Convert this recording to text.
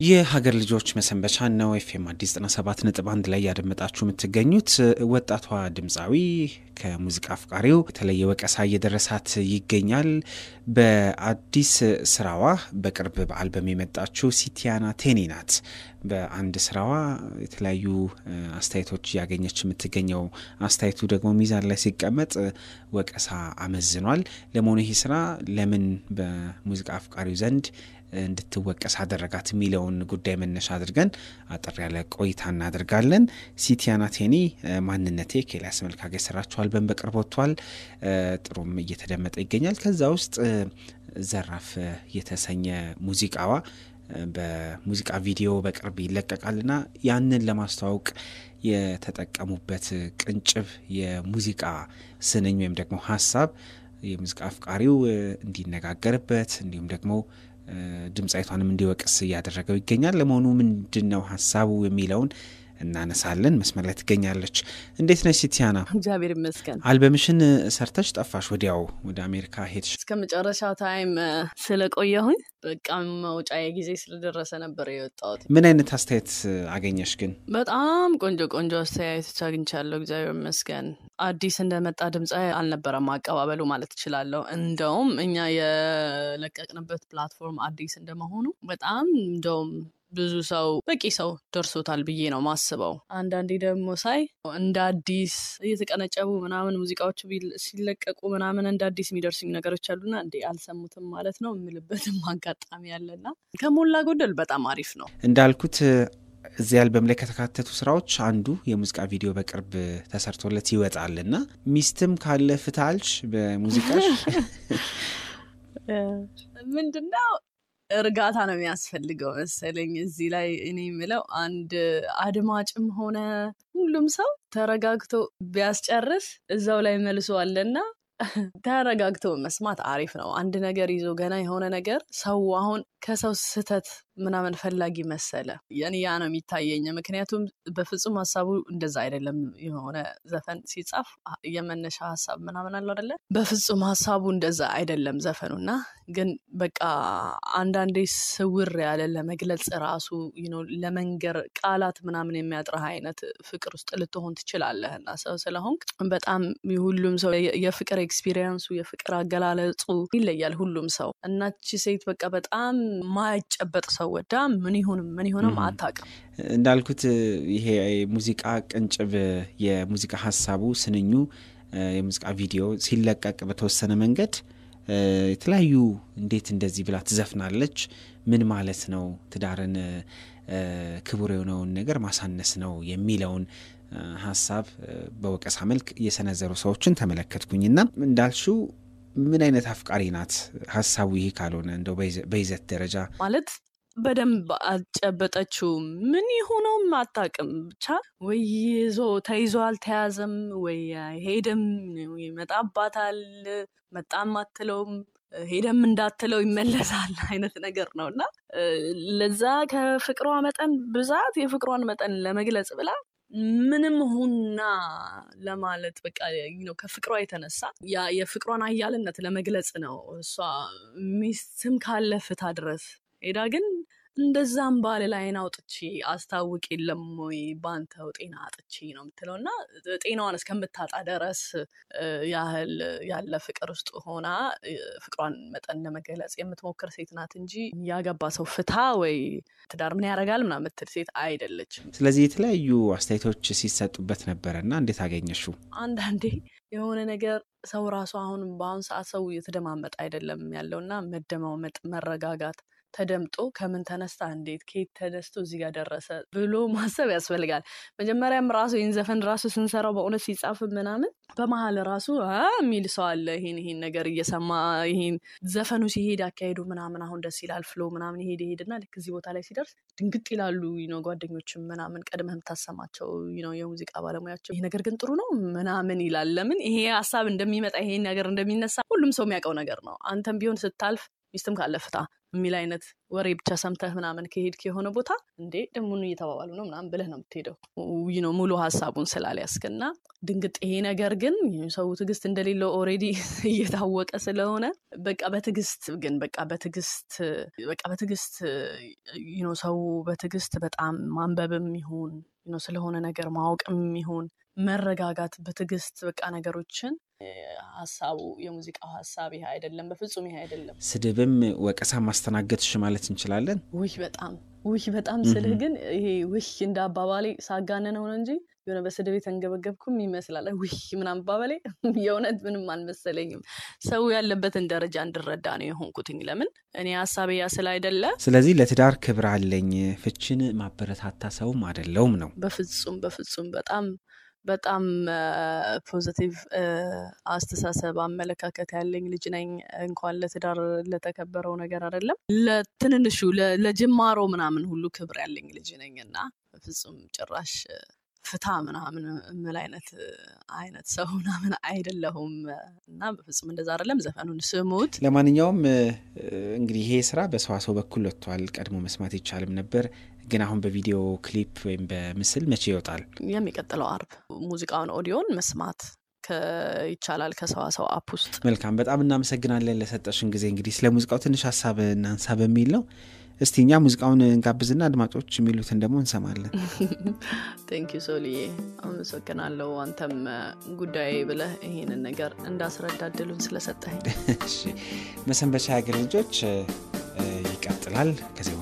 የሀገር ልጆች መሰንበቻን ነው ኤፍኤም አዲስ 97 ነጥብ አንድ ላይ ያደመጣችሁ የምትገኙት። ወጣቷ ድምፃዊ ከሙዚቃ አፍቃሪው የተለየ ወቀሳ እየደረሳት ይገኛል። በአዲስ ስራዋ በቅርብ በአልበም የመጣችው ሲቲያና ቴኒ ናት። በአንድ ስራዋ የተለያዩ አስተያየቶች እያገኘች የምትገኘው አስተያየቱ ደግሞ ሚዛን ላይ ሲቀመጥ ወቀሳ አመዝኗል። ለመሆኑ ይህ ስራ ለምን በሙዚቃ አፍቃሪው ዘንድ እንድትወቀስ አደረጋት የሚለውን ጉዳይ መነሻ አድርገን አጠር ያለ ቆይታ እናደርጋለን። ሲቲያና ቴኒ ማንነቴ ከኤልያስ መልካ የሰራችው አልበም በቅርብ ወጥቷል። ጥሩም እየተደመጠ ይገኛል። ከዛ ውስጥ ዘራፍ የተሰኘ ሙዚቃዋ በሙዚቃ ቪዲዮ በቅርብ ይለቀቃልና ያንን ለማስተዋወቅ የተጠቀሙበት ቅንጭብ የሙዚቃ ስንኝ ወይም ደግሞ ሀሳብ የሙዚቃ አፍቃሪው እንዲነጋገርበት እንዲሁም ደግሞ ድምፃዊቷንም እንዲወቅስ እያደረገው ይገኛል። ለመሆኑ ምንድን ነው ሀሳቡ የሚለውን እናነሳለን። መስመር ላይ ትገኛለች። እንዴት ነች ሲቲያና? እግዚአብሔር ይመስገን። አልበምሽን ሰርተሽ ጠፋሽ፣ ወዲያው ወደ አሜሪካ ሄድሽ። እስከ መጨረሻ ታይም ስለቆየሁኝ በቃ መውጫ ጊዜ ስለደረሰ ነበር የወጣሁት። ምን አይነት አስተያየት አገኘሽ ግን? በጣም ቆንጆ ቆንጆ አስተያየቶች አግኝቻለሁ። እግዚአብሔር ይመስገን። አዲስ እንደመጣ ድምፃዊ አልነበረም አቀባበሉ ማለት እችላለሁ። እንደውም እኛ የለቀቅንበት platform አዲስ እንደመሆኑ በጣም እንደውም ብዙ ሰው በቂ ሰው ደርሶታል ብዬ ነው ማስበው። አንዳንዴ ደግሞ ሳይ እንደ አዲስ እየተቀነጨቡ ምናምን ሙዚቃዎቹ ሲለቀቁ ምናምን እንደ አዲስ የሚደርሱኝ ነገሮች አሉና እንዴ አልሰሙትም ማለት ነው የምልበትም አጋጣሚ ያለና ከሞላ ጎደል በጣም አሪፍ ነው። እንዳልኩት እዚህ አልበም ላይ ከተካተቱ ስራዎች አንዱ የሙዚቃ ቪዲዮ በቅርብ ተሰርቶለት ይወጣል እና ሚስትም ካለ ፍታልሽ በሙዚቃሽ? ምንድነው እርጋታ ነው የሚያስፈልገው መሰለኝ። እዚህ ላይ እኔ የምለው አንድ አድማጭም ሆነ ሁሉም ሰው ተረጋግቶ ቢያስጨርስ እዛው ላይ መልሶ አለና ተረጋግቶ መስማት አሪፍ ነው። አንድ ነገር ይዞ ገና የሆነ ነገር ሰው አሁን ከሰው ስህተት ምናምን ፈላጊ መሰለ። የኔ ያ ነው የሚታየኝ። ምክንያቱም በፍጹም ሀሳቡ እንደዛ አይደለም። የሆነ ዘፈን ሲጻፍ የመነሻ ሀሳብ ምናምን አለው አይደለ? በፍጹም ሀሳቡ እንደዛ አይደለም ዘፈኑ እና ግን በቃ አንዳንዴ ስውር ያለ ለመግለጽ ራሱ ለመንገር ቃላት ምናምን የሚያጥረህ አይነት ፍቅር ውስጥ ልትሆን ትችላለህ እና ሰው ስለሆንክ በጣም ሁሉም ሰው የፍቅር experience ኡ የፍቅር አገላለጹ ይለያል ሁሉም ሰው እናቺ ሴት በቃ በጣም ማይጨበጥ ሰው ወዳ ምን ይሁንም ምን ይሁንም አታውቅም። እንዳልኩት ይሄ ሙዚቃ ቅንጭብ የሙዚቃ ሀሳቡ ስንኙ የሙዚቃ ቪዲዮ ሲለቀቅ በተወሰነ መንገድ የተለያዩ እንዴት እንደዚህ ብላ ትዘፍናለች፣ ምን ማለት ነው፣ ትዳርን ክቡር የሆነውን ነገር ማሳነስ ነው የሚለውን ሀሳብ በወቀሳ መልክ የሰነዘሩ ሰዎችን ተመለከትኩኝና እንዳልሽው ምን አይነት አፍቃሪ ናት? ሀሳቡ ይሄ ካልሆነ እንደው በይዘት ደረጃ ማለት በደንብ አልጨበጠችው። ምን የሆነውም አታውቅም። ብቻ ወይ ይዞ ተይዞ አልተያዘም፣ ወይ ሄደም ይመጣባታል፣ መጣም አትለውም ሄደም እንዳትለው ይመለሳል አይነት ነገር ነው እና ለዛ ከፍቅሯ መጠን ብዛት የፍቅሯን መጠን ለመግለጽ ብላ ምንም ሁና ለማለት በቃ ነው ከፍቅሯ የተነሳ የፍቅሯን አያልነት ለመግለጽ ነው። እሷ ሚስትም ካለ ፍታ ድረስ ሄዳ ግን እንደዛም ባል ላይን አውጥቼ አስታውቅ የለም ወይ በአንተው ጤና አጥቼ ነው የምትለው እና ጤናዋን እስከምታጣ ድረስ ያህል ያለ ፍቅር ውስጥ ሆና ፍቅሯን መጠን ለመገለጽ የምትሞክር ሴት ናት እንጂ ያገባ ሰው ፍታ ወይ ትዳር ምን ያደርጋል ምናምን የምትል ሴት አይደለችም። ስለዚህ የተለያዩ አስተያየቶች ሲሰጡበት ነበረ እና እንዴት አገኘሽው? አንዳንዴ የሆነ ነገር ሰው ራሱ አሁን በአሁኑ ሰዓት ሰው እየተደማመጠ አይደለም ያለው እና መደማመጥ መረጋጋት ተደምጦ ከምን ተነስታ እንዴት ከየት ተደስቶ እዚህ ጋር ደረሰ ብሎ ማሰብ ያስፈልጋል። መጀመሪያም ራሱ ይህን ዘፈን ራሱ ስንሰራው በእውነት ሲጻፍ ምናምን በመሀል ራሱ የሚል ሰው አለ። ይሄን ይሄን ነገር እየሰማ ይሄን ዘፈኑ ሲሄድ አካሄዱ ምናምን አሁን ደስ ይላል ፍሎ ምናምን ይሄድ ይሄድና ልክ እዚህ ቦታ ላይ ሲደርስ ድንግጥ ይላሉ ነው ጓደኞችም ምናምን ቀድመህ የምታሰማቸው ነው የሙዚቃ ባለሙያቸው ይሄ ነገር ግን ጥሩ ነው ምናምን ይላል። ለምን ይሄ ሀሳብ እንደሚመጣ ይሄን ነገር እንደሚነሳ ሁሉም ሰው የሚያውቀው ነገር ነው። አንተም ቢሆን ስታልፍ ሚስትም ካለ ፍታ የሚል አይነት ወሬ ብቻ ሰምተህ ምናምን ከሄድክ የሆነ ቦታ እንዴ ደግሞ እየተባባሉ ነው ምናምን ብለህ ነው የምትሄደው? ነው ሙሉ ሀሳቡን ስላልያዝክና ድንግጥ ይሄ ነገር ግን ሰው ትዕግስት እንደሌለው ኦሬዲ እየታወቀ ስለሆነ በቃ በትዕግስት ግን በቃ በትዕግስት በቃ በትዕግስት ሰው በትዕግስት በጣም ማንበብም ይሁን ስለሆነ ነገር ማወቅም ይሁን መረጋጋት በትዕግስት በቃ ነገሮችን ሀሳቡ የሙዚቃው ሀሳብ ይሄ አይደለም፣ በፍጹም ይሄ አይደለም። ስድብም ወቀሳ ማስተናገድሽ ማለት እንችላለን። ውህ በጣም ውህ በጣም ስልህ ግን ይሄ ውህ እንደ አባባሌ ሳጋነነው ነው እንጂ የሆነ በስድብ የተንገበገብኩም ይመስላል። ውህ ምናምን አባባሌ የእውነት ምንም አልመሰለኝም። ሰው ያለበትን ደረጃ እንድረዳ ነው የሆንኩትኝ። ለምን እኔ ሀሳቤ ያ ስለ አይደለ። ስለዚህ ለትዳር ክብር አለኝ፣ ፍችን ማበረታታ ሰውም አይደለውም ነው። በፍጹም በፍጹም በጣም በጣም positive አስተሳሰብ አመለካከት ያለኝ ልጅ ነኝ። እንኳን ለትዳር ለተከበረው ነገር አይደለም ለትንንሹ ለጅማሮ ምናምን ሁሉ ክብር ያለኝ ልጅ ነኝ እና በፍጹም ጭራሽ ፍታ ምናምን የምል አይነት አይነት ሰው ምናምን አይደለሁም እና በፍጹም እንደዛ አይደለም። ዘፈኑን ስሙት። ለማንኛውም እንግዲህ ይሄ ስራ በሰዋሰው በኩል ወጥቷል። ቀድሞ መስማት ይቻልም ነበር ግን አሁን በቪዲዮ ክሊፕ ወይም በምስል መቼ ይወጣል? የሚቀጥለው አርብ ሙዚቃውን ኦዲዮን መስማት ይቻላል ከሰዋሰው app ውስጥ። መልካም፣ በጣም እናመሰግናለን ለሰጠሽን ጊዜ። እንግዲህ ስለ ሙዚቃው ትንሽ ሀሳብ እናንሳ በሚል ነው። እስቲ እኛ ሙዚቃውን እንጋብዝና አድማጮች የሚሉትን ደግሞ እንሰማለን። thank you ሶልዬ፣ አመሰግናለሁ። አንተም ጉዳዬ ብለህ ይሄንን ነገር እንዳስረዳ እድሉን ስለሰጠኝ። መሰንበቻ የሀገር ልጆች ይቀጥላል ከዚህ